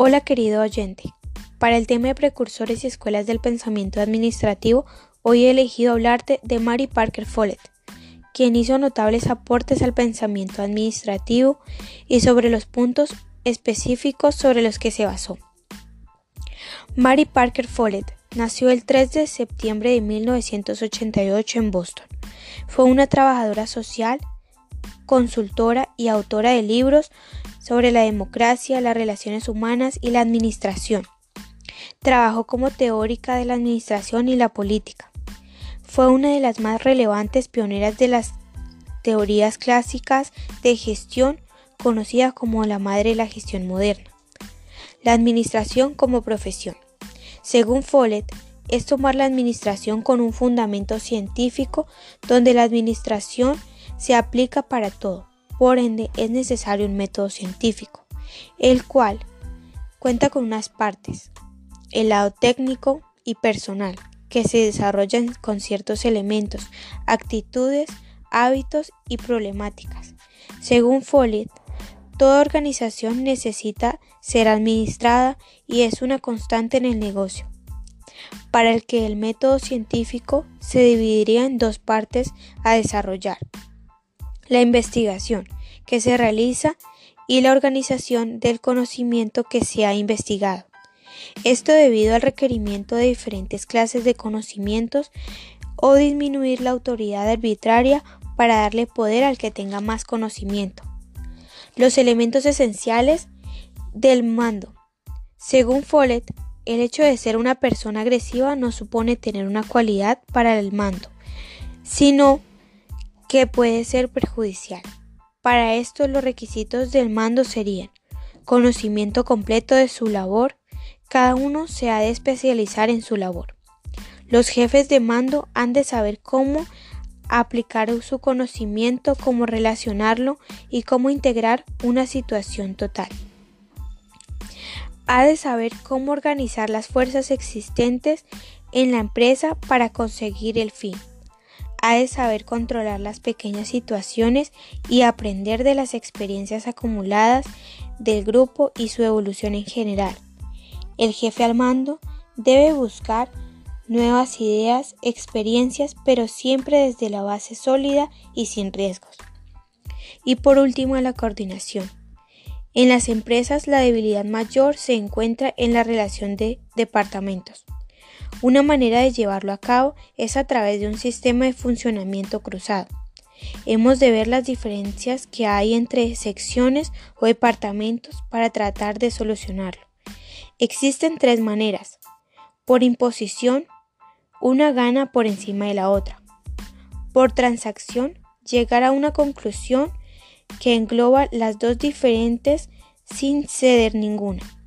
Hola querido oyente. Para el tema de precursores y escuelas del pensamiento administrativo, hoy he elegido hablarte de Mary Parker Follett, quien hizo notables aportes al pensamiento administrativo y sobre los puntos específicos sobre los que se basó. Mary Parker Follett nació el 3 de septiembre de 1988 en Boston. Fue una trabajadora social, consultora y autora de libros sobre la democracia, las relaciones humanas y la administración. Trabajó como teórica de la administración y la política. Fue una de las más relevantes pioneras de las teorías clásicas de gestión conocida como la madre de la gestión moderna. La administración como profesión. Según Follett, es tomar la administración con un fundamento científico donde la administración se aplica para todo, por ende, es necesario un método científico, el cual cuenta con unas partes, el lado técnico y personal, que se desarrollan con ciertos elementos, actitudes, hábitos y problemáticas. Según Follett, toda organización necesita ser administrada y es una constante en el negocio, para el que el método científico se dividiría en dos partes a desarrollar. La investigación que se realiza y la organización del conocimiento que se ha investigado. Esto debido al requerimiento de diferentes clases de conocimientos o disminuir la autoridad arbitraria para darle poder al que tenga más conocimiento. Los elementos esenciales del mando. Según Follett, el hecho de ser una persona agresiva no supone tener una cualidad para el mando, sino que puede ser perjudicial. Para esto los requisitos del mando serían conocimiento completo de su labor, cada uno se ha de especializar en su labor. Los jefes de mando han de saber cómo aplicar su conocimiento, cómo relacionarlo y cómo integrar una situación total. Ha de saber cómo organizar las fuerzas existentes en la empresa para conseguir el fin ha de saber controlar las pequeñas situaciones y aprender de las experiencias acumuladas del grupo y su evolución en general. El jefe al mando debe buscar nuevas ideas, experiencias, pero siempre desde la base sólida y sin riesgos. Y por último, la coordinación. En las empresas la debilidad mayor se encuentra en la relación de departamentos. Una manera de llevarlo a cabo es a través de un sistema de funcionamiento cruzado. Hemos de ver las diferencias que hay entre secciones o departamentos para tratar de solucionarlo. Existen tres maneras. Por imposición, una gana por encima de la otra. Por transacción, llegar a una conclusión que engloba las dos diferentes sin ceder ninguna.